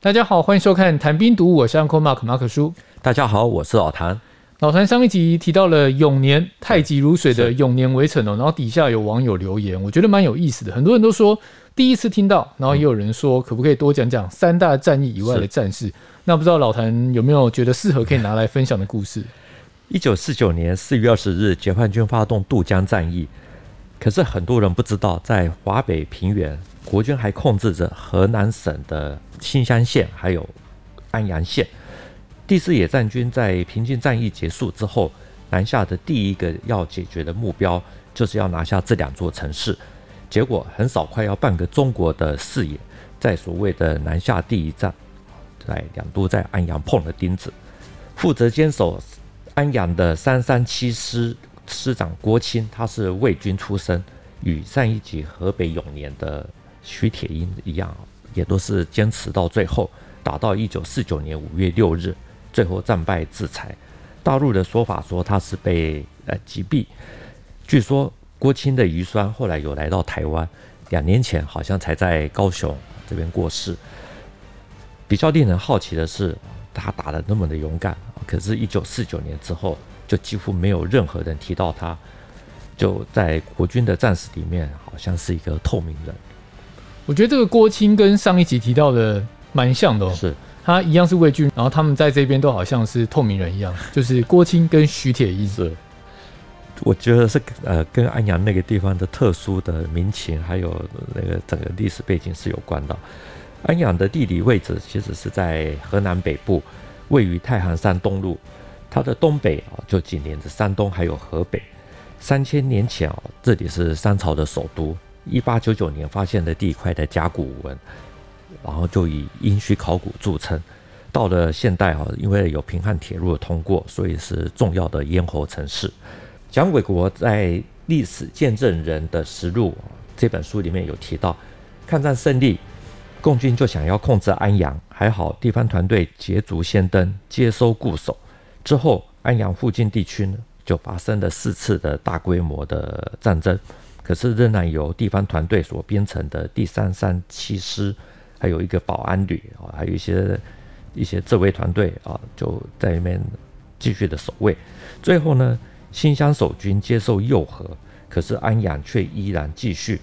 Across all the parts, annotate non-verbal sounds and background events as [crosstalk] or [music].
大家好，欢迎收看《谈兵读武》，我是 Uncle Mark 马可叔。大家好，我是老谭。老谭上一集提到了永年太极如水的永年围城哦，然后底下有网友留言，我觉得蛮有意思的。很多人都说第一次听到，然后也有人说可不可以多讲讲三大战役以外的战事。那不知道老谭有没有觉得适合可以拿来分享的故事？一九四九年四月二十日，解放军发动渡江战役，可是很多人不知道，在华北平原，国军还控制着河南省的。新乡县还有安阳县，第四野战军在平津战役结束之后，南下的第一个要解决的目标就是要拿下这两座城市。结果很少快要半个中国的四野，在所谓的南下第一战，在两都在安阳碰了钉子。负责坚守安阳的三三七师师长郭钦，他是卫军出身，与上一集河北永年的徐铁英一样。也都是坚持到最后，打到一九四九年五月六日，最后战败自裁。大陆的说法说他是被呃击毙。据说郭钦的遗孀后来有来到台湾，两年前好像才在高雄这边过世。比较令人好奇的是，他打得那么的勇敢，可是，一九四九年之后就几乎没有任何人提到他，就在国军的战士里面，好像是一个透明人。我觉得这个郭青跟上一集提到的蛮像的哦，是他一样是魏军，然后他们在这边都好像是透明人一样，就是郭青跟徐铁一。是，我觉得是呃跟安阳那个地方的特殊的民情，还有那个整个历史背景是有关的。安阳的地理位置其实是在河南北部，位于太行山东麓，它的东北啊就紧连着山东还有河北。三千年前啊，这里是商朝的首都。一八九九年发现的第一块的甲骨文，然后就以殷墟考古著称。到了现代啊，因为有平汉铁路通过，所以是重要的咽喉城市。蒋纬国在《历史见证人的实录》这本书里面有提到，抗战胜利，共军就想要控制安阳，还好地方团队捷足先登，接收固守。之后，安阳附近地区呢，就发生了四次的大规模的战争。可是仍然由地方团队所编成的第三三七师，还有一个保安旅啊，还有一些一些自卫团队啊，就在里面继续的守卫。最后呢，新乡守军接受诱和，可是安阳却依然继续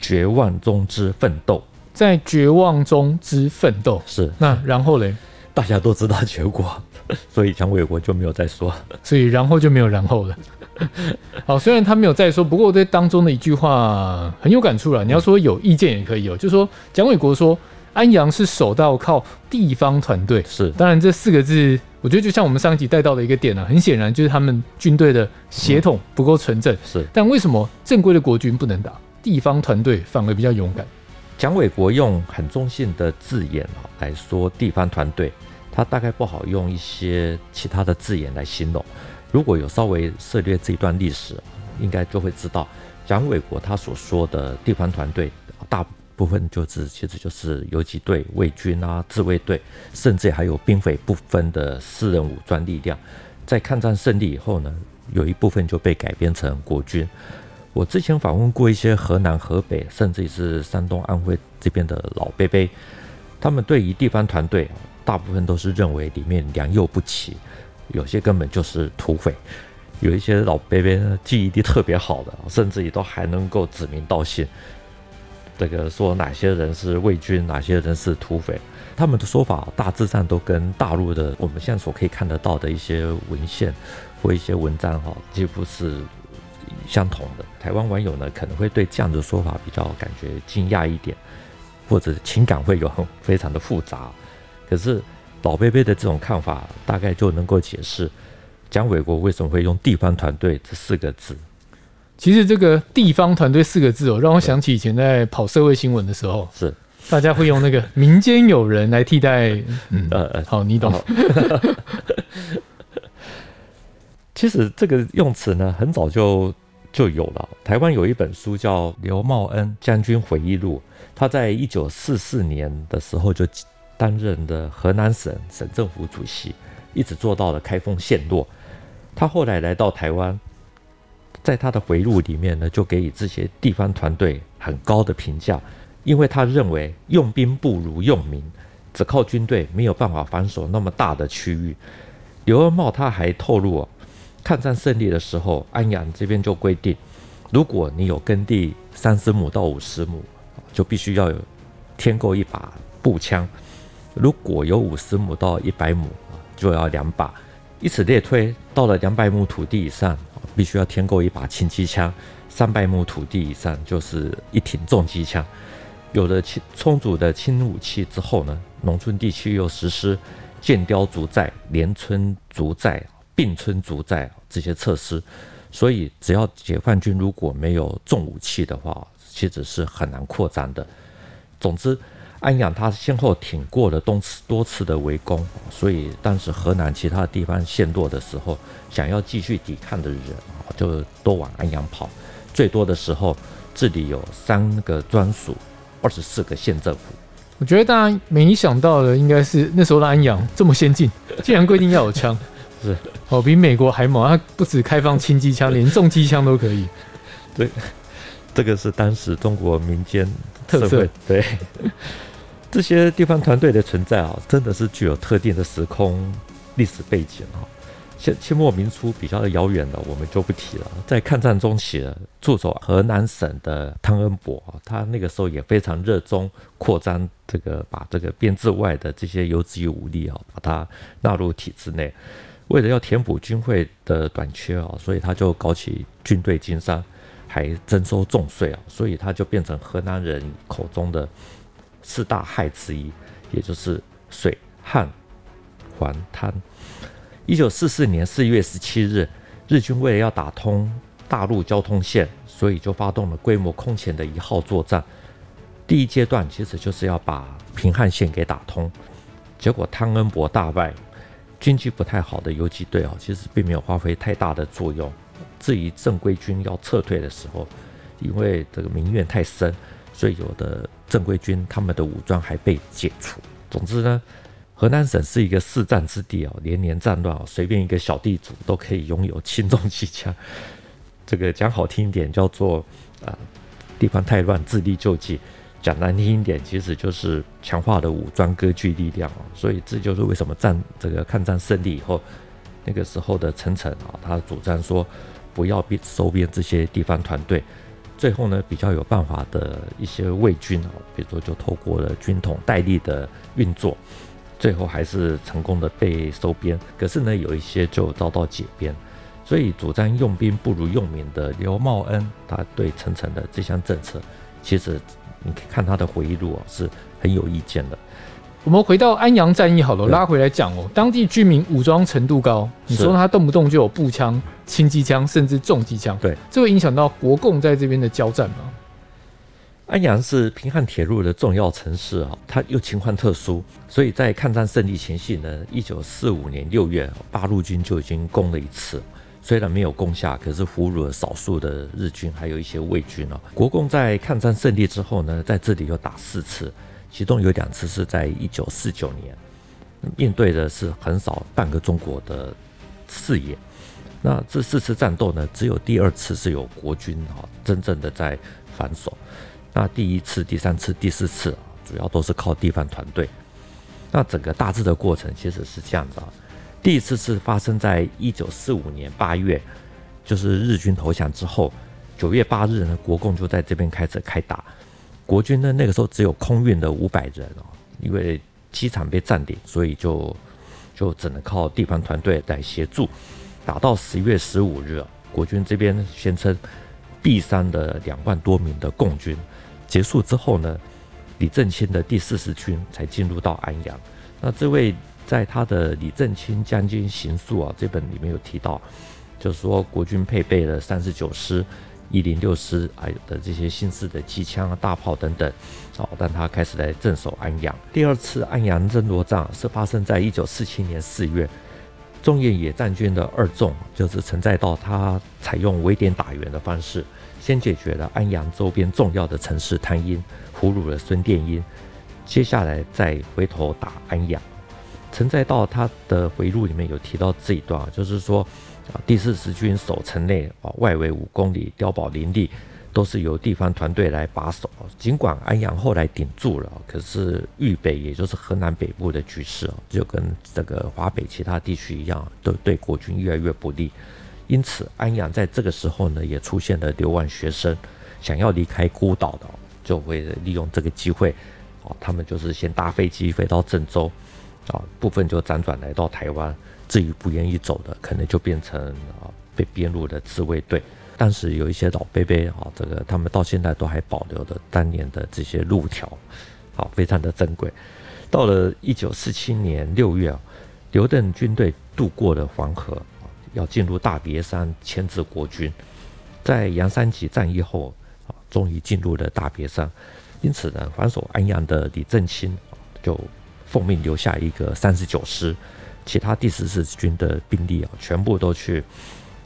绝望中之奋斗，在绝望中之奋斗。是。那然后嘞，大家都知道结果，[laughs] 所以蒋纬国就没有再说，所以然后就没有然后了。[laughs] 好，虽然他没有再说，不过我对当中的一句话很有感触了。你要说有意见也可以有，就是说蒋伟国说安阳是守到靠地方团队，是当然这四个字，我觉得就像我们上一集带到的一个点啊，很显然就是他们军队的协同不够纯正。是，但为什么正规的国军不能打，地方团队反而比较勇敢？蒋伟国用很中性的字眼来说地方团队，他大概不好用一些其他的字眼来形容。如果有稍微涉猎这一段历史，应该就会知道，蒋纬国他所说的地方团队，大部分就是其实就是游击队、卫军啊、自卫队，甚至还有兵匪不分的私人武装力量。在抗战胜利以后呢，有一部分就被改编成国军。我之前访问过一些河南、河北，甚至是山东、安徽这边的老伯伯，他们对于地方团队，大部分都是认为里面良莠不齐。有些根本就是土匪，有一些老伯伯呢，记忆力特别好的，甚至也都还能够指名道姓，这个说哪些人是魏军，哪些人是土匪，他们的说法大致上都跟大陆的我们现在所可以看得到的一些文献或一些文章哈，几乎是相同的。台湾网友呢，可能会对这样的说法比较感觉惊讶一点，或者情感会有很非常的复杂，可是。老贝贝的这种看法，大概就能够解释蒋纬国为什么会用“地方团队”这四个字。其实这个“地方团队”四个字哦，让我想起以前在跑社会新闻的时候，是大家会用那个“民间有人”来替代。[laughs] 嗯，呃，好，你懂。[laughs] 其实这个用词呢，很早就就有了。台湾有一本书叫《刘茂恩将军回忆录》，他在一九四四年的时候就。担任的河南省省政府主席，一直做到了开封陷落。他后来来到台湾，在他的回录里面呢，就给予这些地方团队很高的评价，因为他认为用兵不如用民，只靠军队没有办法防守那么大的区域。刘恩茂他还透露，抗战胜利的时候，安阳这边就规定，如果你有耕地三十亩到五十亩，就必须要有添购一把步枪；如果有五十亩到一百亩，就要两把。以此类推，到了两百亩土地以上，必须要添购一把轻机枪；三百亩土地以上，就是一挺重机枪。有了轻充足的轻武器之后呢，农村地区又实施建雕竹寨、连村竹寨、并村竹寨这些设施，所以只要解放军如果没有重武器的话，其实是很难扩张的。总之。安阳他先后挺过了多次多次的围攻，所以当时河南其他地方陷落的时候，想要继续抵抗的人就都往安阳跑。最多的时候，这里有三个专属，二十四个县政府。我觉得大家没想到的应该是那时候的安阳这么先进，[laughs] 竟然规定要有枪，[laughs] 是哦，比美国还猛。它不止开放轻机枪，连重机枪都可以。对，这个是当时中国民间特色。对。这些地方团队的存在啊，真的是具有特定的时空历史背景啊。清清末民初比较遥远的，我们就不提了。在抗战中期，驻守河南省的汤恩伯，他那个时候也非常热衷扩张这个，把这个编制外的这些游击武力啊，把它纳入体制内。为了要填补军费的短缺啊，所以他就搞起军队经商，还征收重税啊，所以他就变成河南人口中的。四大害之一，也就是水旱黄汤。一九四四年四月十七日，日军为了要打通大陆交通线，所以就发动了规模空前的一号作战。第一阶段其实就是要把平汉线给打通，结果汤恩伯大败，军纪不太好的游击队啊，其实并没有发挥太大的作用。至于正规军要撤退的时候，因为这个民怨太深。所以有的正规军他们的武装还被解除。总之呢，河南省是一个四战之地哦，连年战乱哦，随便一个小地主都可以拥有轻重机枪。这个讲好听一点叫做啊、地方太乱自力救济；讲难听一点，其实就是强化的武装割据力量哦。所以这就是为什么战这个抗战胜利以后，那个时候的陈诚啊，他主张说不要收编这些地方团队。最后呢，比较有办法的一些魏军啊，比如说就透过了军统戴笠的运作，最后还是成功的被收编。可是呢，有一些就遭到解编。所以主张用兵不如用民的刘茂恩，他对陈诚的这项政策，其实你看他的回忆录啊，是很有意见的。我们回到安阳战役好了，拉回来讲哦。当地居民武装程度高，你说他动不动就有步枪、轻机枪，甚至重机枪，对，这会影响到国共在这边的交战吗？安阳是平汉铁路的重要城市啊，它又情况特殊，所以在抗战胜利前夕呢，一九四五年六月，八路军就已经攻了一次，虽然没有攻下，可是俘虏了少数的日军，还有一些伪军啊。国共在抗战胜利之后呢，在这里又打四次。其中有两次是在一九四九年，面对的是横扫半个中国的视野。那这四次战斗呢，只有第二次是有国军啊真正的在防守。那第一次、第三次、第四次主要都是靠地方团队。那整个大致的过程其实是这样子啊。第一次是发生在一九四五年八月，就是日军投降之后，九月八日呢，国共就在这边开始开打。国军呢，那个时候只有空运的五百人哦，因为机场被占领，所以就就只能靠地方团队来协助。打到十月十五日，国军这边宣称毙伤的两万多名的共军。结束之后呢，李正清的第四十军才进入到安阳。那这位在他的李正清将军行述啊，这本里面有提到，就是说国军配备了三十九师。一零六师还有的这些新式的机枪啊、大炮等等，哦，但他开始来镇守安阳。第二次安阳争夺战是发生在一九四七年四月，中野野战军的二纵就是陈再道，他采用围点打援的方式，先解决了安阳周边重要的城市汤阴，俘虏了孙殿英，接下来再回头打安阳。陈再道他的回忆录里面有提到这一段，就是说。第四十军守城内啊，外围五公里，碉堡林立，都是由地方团队来把守。尽管安阳后来顶住了，可是豫北也就是河南北部的局势就跟这个华北其他地区一样，都对国军越来越不利。因此，安阳在这个时候呢，也出现了流亡学生，想要离开孤岛的，就会利用这个机会，啊，他们就是先搭飞机飞到郑州，啊，部分就辗转来到台湾。至于不愿意走的，可能就变成啊被编入的自卫队。但是有一些老伯伯啊，这个他们到现在都还保留着当年的这些路条，啊，非常的珍贵。到了一九四七年六月啊，刘邓军队渡过了黄河，要进入大别山牵制国军。在杨三吉战役后啊，终于进入了大别山。因此呢，防守安阳的李振清就奉命留下一个三十九师。其他第十四十军的兵力啊，全部都去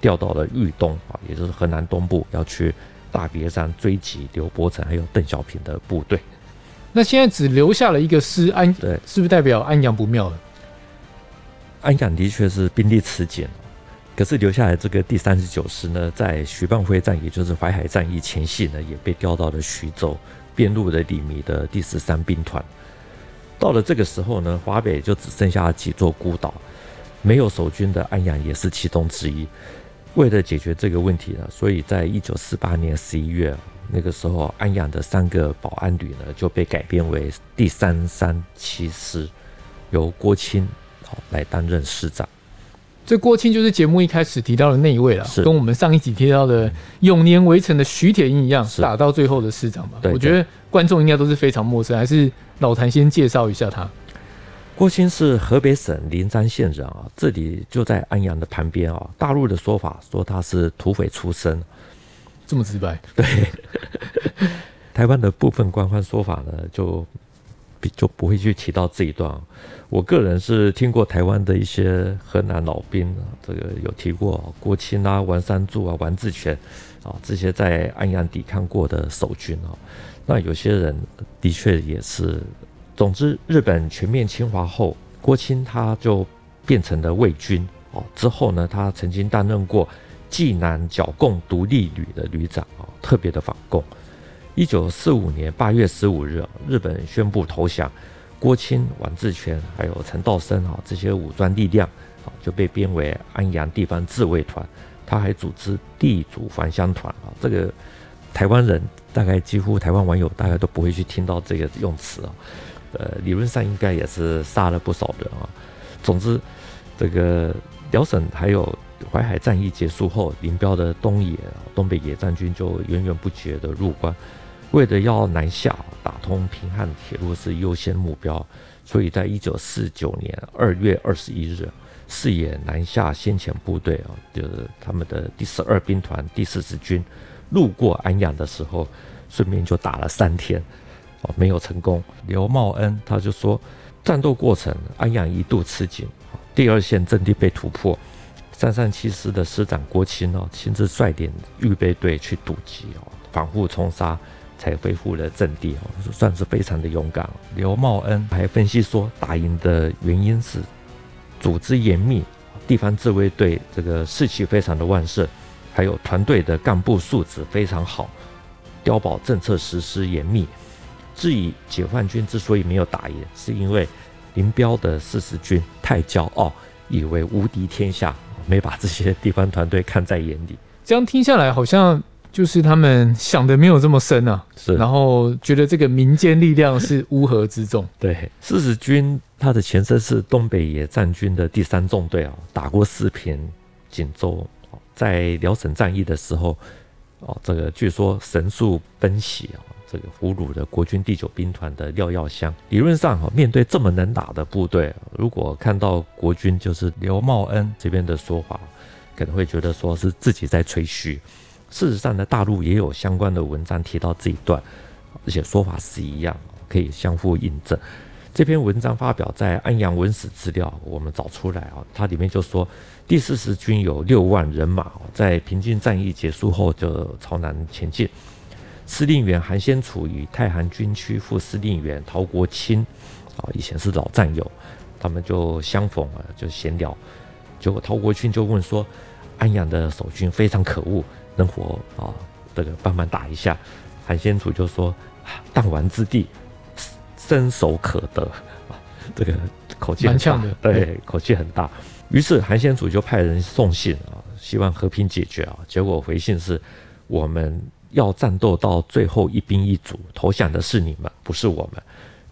调到了豫东啊，也就是河南东部，要去大别山追击刘伯承还有邓小平的部队。那现在只留下了一个师安，对，是不是代表安阳不妙了？安阳的确是兵力吃紧，可是留下来这个第三十九师呢，在徐蚌会战，也就是淮海战役前夕呢，也被调到了徐州，编入了李弥的第十三兵团。到了这个时候呢，华北就只剩下几座孤岛，没有守军的安阳也是其中之一。为了解决这个问题呢，所以在一九四八年十一月，那个时候安阳的三个保安旅呢就被改编为第三三七师，由郭钦来担任师长。这郭清就是节目一开始提到的那一位了，跟我们上一集提到的永年围城的徐铁英一样，打到最后的师长吧。我觉得观众应该都是非常陌生，还是老谭先介绍一下他。郭钦是河北省临漳县人啊，这里就在安阳的旁边啊。大陆的说法说他是土匪出身，这么直白。[laughs] 对，[laughs] 台湾的部分官方说法呢，就就不会去提到这一段。我个人是听过台湾的一些河南老兵啊，这个有提过郭钦啊、王三柱啊、王志全啊这些在安阳抵抗过的守军啊。那有些人的确也是。总之，日本全面侵华后，郭清他就变成了卫军哦。之后呢，他曾经担任过济南剿共独立旅的旅长啊，特别的反共。一九四五年八月十五日，日本宣布投降。郭清、王志全还有陈道生啊，这些武装力量啊，就被编为安阳地方自卫团。他还组织地主返乡团啊，这个台湾人大概几乎台湾网友大概都不会去听到这个用词啊。呃，理论上应该也是杀了不少人啊。总之，这个辽沈还有淮海战役结束后，林彪的东野、东北野战军就源源不绝的入关。为了要南下打通平汉铁路是优先目标，所以在一九四九年二月二十一日，四野南下先遣部队啊，就是他们的第十二兵团第四十军，路过安阳的时候，顺便就打了三天，哦，没有成功。刘茂恩他就说，战斗过程安阳一度吃紧，第二线阵地被突破，三三七师的师长郭钦哦，亲自率领预备队去堵击哦，反复冲杀。才恢复了阵地哦，算是非常的勇敢。刘茂恩还分析说，打赢的原因是组织严密，地方自卫队这个士气非常的旺盛，还有团队的干部素质非常好，碉堡政策实施严密。至于解放军之所以没有打赢，是因为林彪的四十军太骄傲，以为无敌天下，没把这些地方团队看在眼里。这样听下来，好像。就是他们想的没有这么深啊，是，然后觉得这个民间力量是乌合之众。[laughs] 对，四十军它的前身是东北野战军的第三纵队啊，打过四平、锦州，在辽沈战役的时候，哦，这个据说神速奔袭啊，这个俘虏了国军第九兵团的廖耀湘。理论上哈，面对这么能打的部队，如果看到国军就是刘茂恩这边的说法，可能会觉得说是自己在吹嘘。事实上呢，大陆也有相关的文章提到这一段，而且说法是一样，可以相互印证。这篇文章发表在《安阳文史资料》，我们找出来啊，它里面就说，第四十军有六万人马，在平津战役结束后就朝南前进。司令员韩先楚与太行军区副司令员陶国清啊，以前是老战友，他们就相逢啊，就闲聊。结果陶国清就问说：“安阳的守军非常可恶。”能否啊这个帮忙打一下。韩先楚就说：“弹丸之地，伸手可得。”啊，这个口气很大，的对，口气很大。于是韩先祖就派人送信啊，希望和平解决啊。结果回信是：“我们要战斗到最后一兵一卒，投降的是你们，不是我们。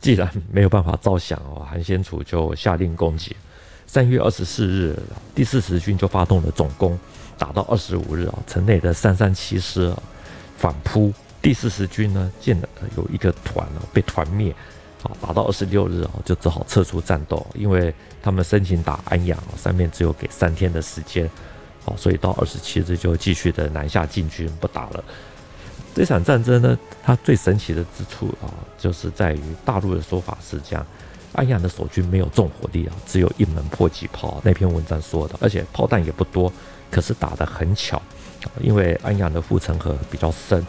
既然没有办法招降哦，韩先楚就下令攻击。三月二十四日，第四十军就发动了总攻，打到二十五日啊，城内的三三七师反扑。第四十军呢，见了有一个团啊被团灭，啊，打到二十六日啊，就只好撤出战斗，因为他们申请打安阳，上面只有给三天的时间，好，所以到二十七日就继续的南下进军，不打了。这场战争呢，它最神奇的之处啊，就是在于大陆的说法是这样：安阳的守军没有重火力啊，只有一门迫击炮。那篇文章说的，而且炮弹也不多，可是打得很巧，因为安阳的护城河比较深。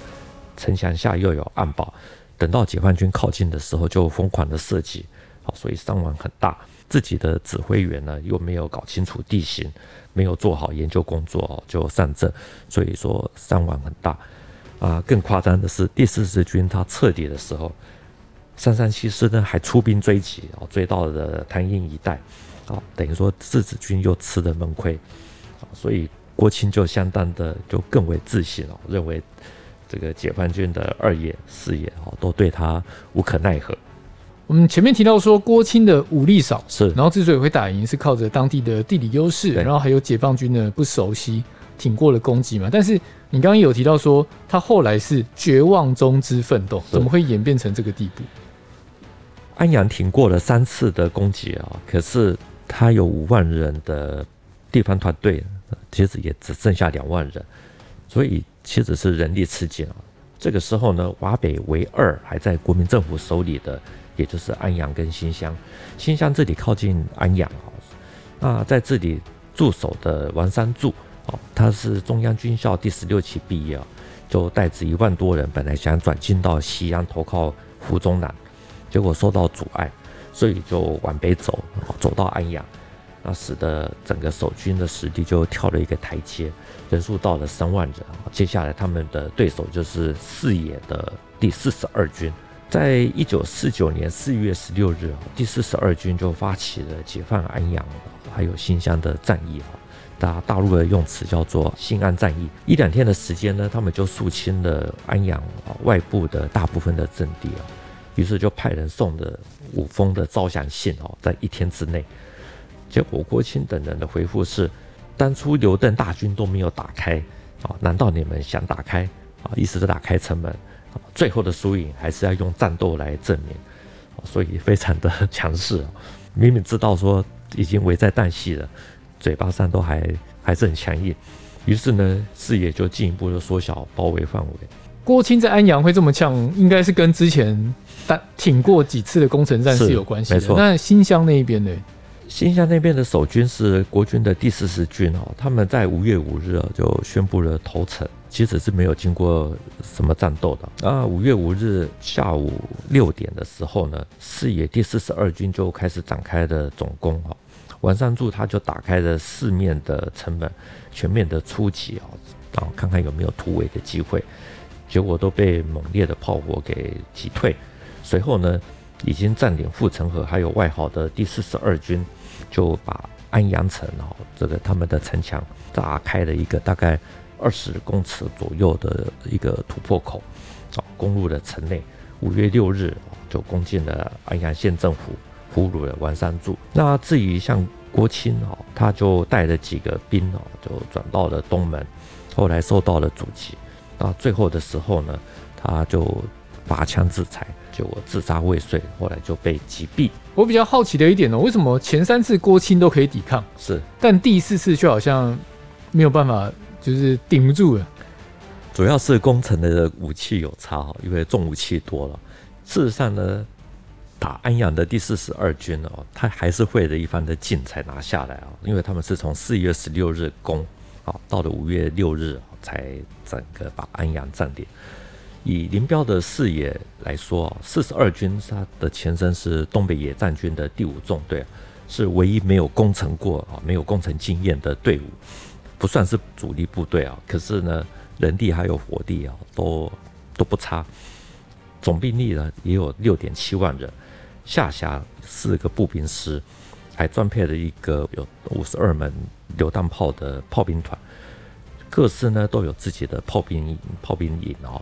城墙下又有暗堡，等到解放军靠近的时候，就疯狂的射击，好，所以伤亡很大。自己的指挥员呢，又没有搞清楚地形，没有做好研究工作，就上阵，所以说伤亡很大。啊，更夸张的是，第四十军他撤底的时候，三三七师呢还出兵追击，啊，追到了汤阴一带，啊，等于说四十军又吃了闷亏，啊，所以郭钦就相当的就更为自信了，认为。这个解放军的二爷、四爷哦，都对他无可奈何。我们前面提到说，郭清的武力少，是，然后之所以会打赢，是靠着当地的地理优势，然后还有解放军的不熟悉，挺过了攻击嘛。但是你刚刚有提到说，他后来是绝望中之奋斗，怎么会演变成这个地步？安阳挺过了三次的攻击啊，可是他有五万人的地方团队，其实也只剩下两万人，所以。其实是人力吃紧啊。这个时候呢，华北唯二还在国民政府手里的，也就是安阳跟新乡。新乡这里靠近安阳啊，那在这里驻守的王三柱啊，他是中央军校第十六期毕业啊，就带着一万多人，本来想转进到西安投靠胡宗南，结果受到阻碍，所以就往北走，走到安阳。那使得整个守军的实力就跳了一个台阶，人数到了三万人。接下来他们的对手就是四野的第四十二军。在一九四九年四月十六日，第四十二军就发起了解放安阳还有新乡的战役啊，大大陆的用词叫做新安战役。一两天的时间呢，他们就肃清了安阳外部的大部分的阵地啊，于是就派人送了五封的招降信哦，在一天之内。结果郭钦等人的回复是：当初刘邓大军都没有打开啊，难道你们想打开啊？意思是打开城门啊？最后的输赢还是要用战斗来证明，所以非常的强势。明明知道说已经危在旦夕了，嘴巴上都还还是很强硬。于是呢，视野就进一步的缩小包围范围。郭钦在安阳会这么呛，应该是跟之前挺过几次的攻城战是有关系的。那新乡那一边呢？新乡那边的守军是国军的第四十军哦，他们在五月五日就宣布了投诚，其实是没有经过什么战斗的啊。五月五日下午六点的时候呢，四野第四十二军就开始展开的总攻啊。王三柱他就打开了四面的城门，全面的出击啊，然后看看有没有突围的机会，结果都被猛烈的炮火给击退。随后呢，已经占领护城河还有外壕的第四十二军。就把安阳城哦，这个他们的城墙炸开了一个大概二十公尺左右的一个突破口，哦，攻入了城内。五月六日就攻进了安阳县政府，俘虏了王三柱。那至于像郭钦哦，他就带了几个兵哦，就转到了东门，后来受到了阻击。那最后的时候呢，他就拔枪自裁。就我自杀未遂，后来就被击毙。我比较好奇的一点呢，为什么前三次郭清都可以抵抗，是，但第四次却好像没有办法，就是顶不住了。主要是攻城的武器有差哈，因为重武器多了。事实上呢，打安阳的第四十二军哦，他还是费了一番的劲才拿下来啊，因为他们是从四月十六日攻，啊，到了五月六日才整个把安阳占领。以林彪的视野来说啊，四十二军它的前身是东北野战军的第五纵队，是唯一没有攻城过啊、没有攻城经验的队伍，不算是主力部队啊。可是呢，人力还有火力啊，都都不差。总兵力呢也有六点七万人，下辖四个步兵师，还专配了一个有五十二门榴弹炮的炮兵团。各师呢都有自己的炮兵炮兵营啊。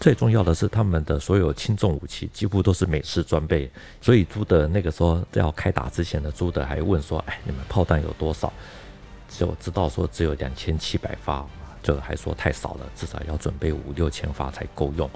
最重要的是，他们的所有轻重武器几乎都是美式装备。所以朱德那个时候要开打之前呢朱德还问说：“哎，你们炮弹有多少？”就知道说只有两千七百发，就还说太少了，至少要准备五六千发才够用。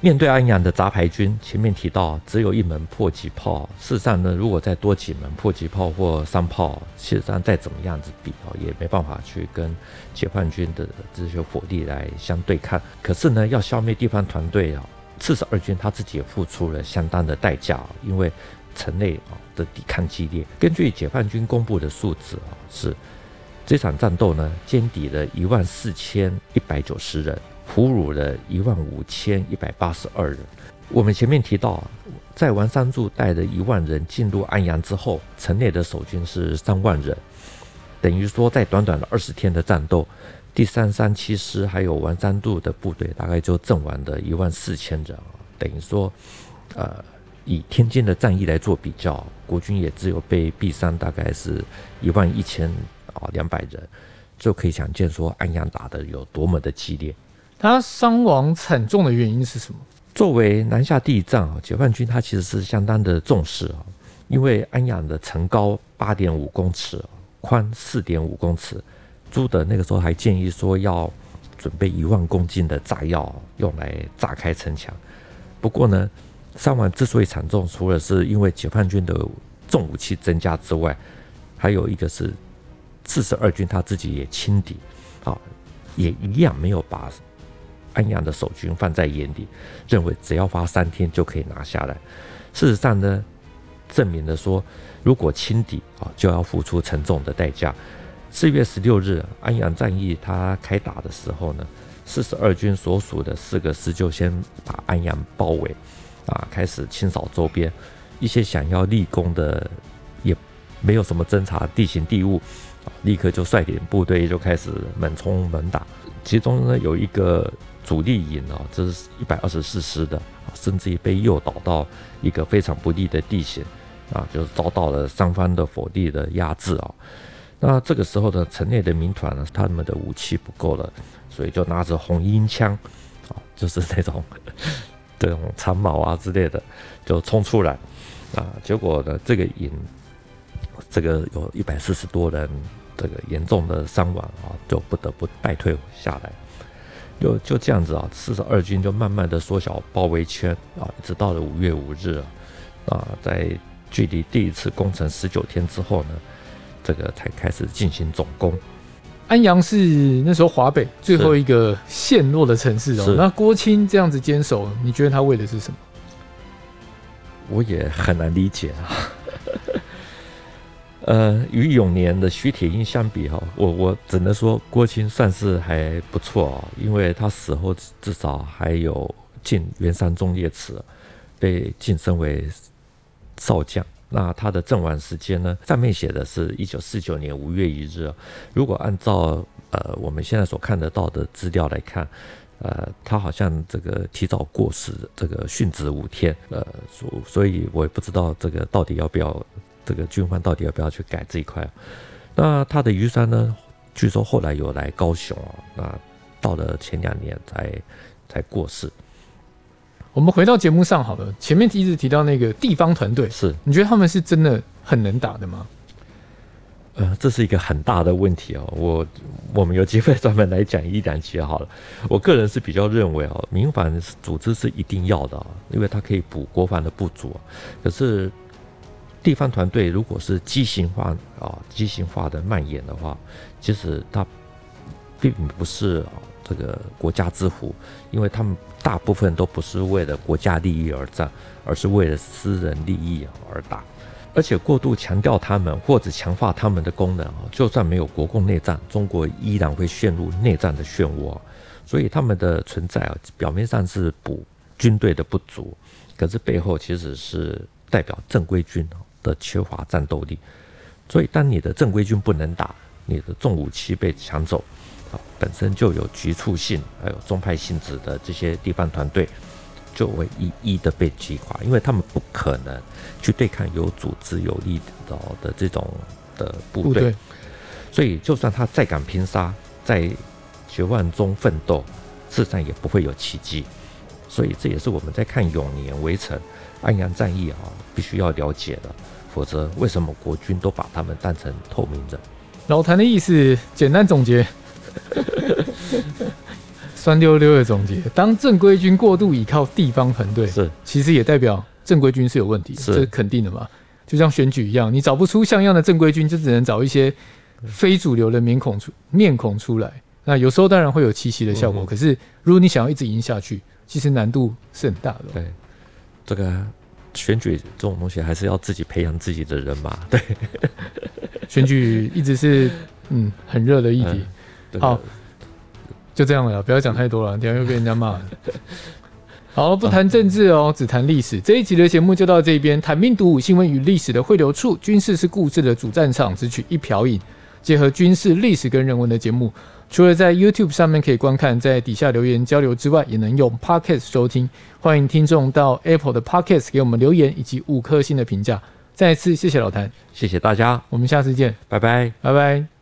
面对安阳的杂牌军，前面提到只有一门迫击炮，事实上呢，如果再多几门迫击炮或山炮，事实上再怎么样子比哦，也没办法去跟解放军的这些火力来相对抗。可是呢，要消灭地方团队啊，四十二军他自己也付出了相当的代价，因为城内啊的抵抗激烈。根据解放军公布的数字啊，是这场战斗呢，歼敌了一万四千一百九十人。俘虏了一万五千一百八十二人。我们前面提到，在王三柱带的一万人进入安阳之后，城内的守军是三万人，等于说在短短的二十天的战斗，第三三七师还有王三柱的部队大概就阵亡的一万四千人。等于说，呃，以天津的战役来做比较，国军也只有被毙伤大概是一万一千啊两百人，就可以想见说安阳打得有多么的激烈。他伤亡惨重的原因是什么？作为南下第一战啊，解放军他其实是相当的重视啊，因为安阳的城高八点五公尺，宽四点五公尺。朱德那个时候还建议说要准备一万公斤的炸药用来炸开城墙。不过呢，伤亡之所以惨重，除了是因为解放军的重武器增加之外，还有一个是四十二军他自己也轻敌啊，也一样没有把。安阳的守军放在眼里，认为只要花三天就可以拿下来。事实上呢，证明了说，如果轻敌啊，就要付出沉重的代价。四月十六日，安阳战役他开打的时候呢，四十二军所属的四个师就先把安阳包围，啊，开始清扫周边。一些想要立功的，也没有什么侦察地形地物，立刻就率领部队就开始猛冲猛打。其中呢，有一个。主力营啊，这是一百二十四师的，甚至于被诱导到一个非常不利的地形啊，就是遭到了三方的火力的压制啊。那这个时候呢，城内的民团呢，他们的武器不够了，所以就拿着红缨枪啊，就是那种 [laughs] 这种长矛啊之类的，就冲出来啊。结果呢，这个营这个有一百四十多人，这个严重的伤亡啊，就不得不败退下来。就就这样子啊，四十二军就慢慢的缩小包围圈啊，一直到了五月五日啊，啊，在距离第一次攻城十九天之后呢，这个才开始进行总攻。安阳是那时候华北最后一个陷落的城市哦。那郭清这样子坚守，你觉得他为的是什么？我也很难理解啊。呃，与永年的徐铁英相比哈，我我只能说郭钦算是还不错哦，因为他死后至少还有进元山忠烈祠，被晋升为少将。那他的阵亡时间呢？上面写的是一九四九年五月一日。如果按照呃我们现在所看得到的资料来看，呃，他好像这个提早过世，这个殉职五天。呃，所所以我也不知道这个到底要不要。这个军方到底要不要去改这一块？那他的余山呢？据说后来有来高雄啊，那到了前两年才才过世。我们回到节目上好了，前面一直提到那个地方团队，是你觉得他们是真的很能打的吗？呃，这是一个很大的问题哦。我我们有机会专门来讲一两集好了。我个人是比较认为哦，民防组织是一定要的，因为它可以补国防的不足。可是。地方团队如果是畸形化啊，畸形化的蔓延的话，其实它并不是这个国家之福，因为他们大部分都不是为了国家利益而战，而是为了私人利益而打。而且过度强调他们或者强化他们的功能啊，就算没有国共内战，中国依然会陷入内战的漩涡。所以他们的存在啊，表面上是补军队的不足，可是背后其实是代表正规军的缺乏战斗力，所以当你的正规军不能打，你的重武器被抢走，啊本身就有局促性，还有宗派性质的这些地方团队，就会一一的被击垮，因为他们不可能去对抗有组织有力的的这种的部队，所以就算他再敢拼杀，在绝望中奋斗，事实上也不会有奇迹。所以这也是我们在看《永年围城》、安阳战役啊，必须要了解的。否则，为什么国军都把他们当成透明人？老谭的意思，简单总结，酸溜溜的总结。当正规军过度倚靠地方团队，是其实也代表正规军是有问题，是这是肯定的嘛？就像选举一样，你找不出像样的正规军，就只能找一些非主流的面孔出面孔出来。那有时候当然会有奇袭的效果，嗯、可是如果你想要一直赢下去，其实难度是很大的。对，这个选举这种东西还是要自己培养自己的人嘛。[laughs] 对，选举一直是嗯很热的议题。嗯、好，就这样了，不要讲太多了，等下又被人家骂了。[laughs] 好，不谈政治哦，只谈历史。这一集的节目就到这边。谭兵读武，新闻与历史的汇流处，军事是故事的主战场，只取一瓢饮，结合军事、历史跟人文的节目。除了在 YouTube 上面可以观看，在底下留言交流之外，也能用 Podcast 收听。欢迎听众到 Apple 的 Podcast 给我们留言以及五颗星的评价。再一次谢谢老谭，谢谢大家，我们下次见，拜拜，拜拜。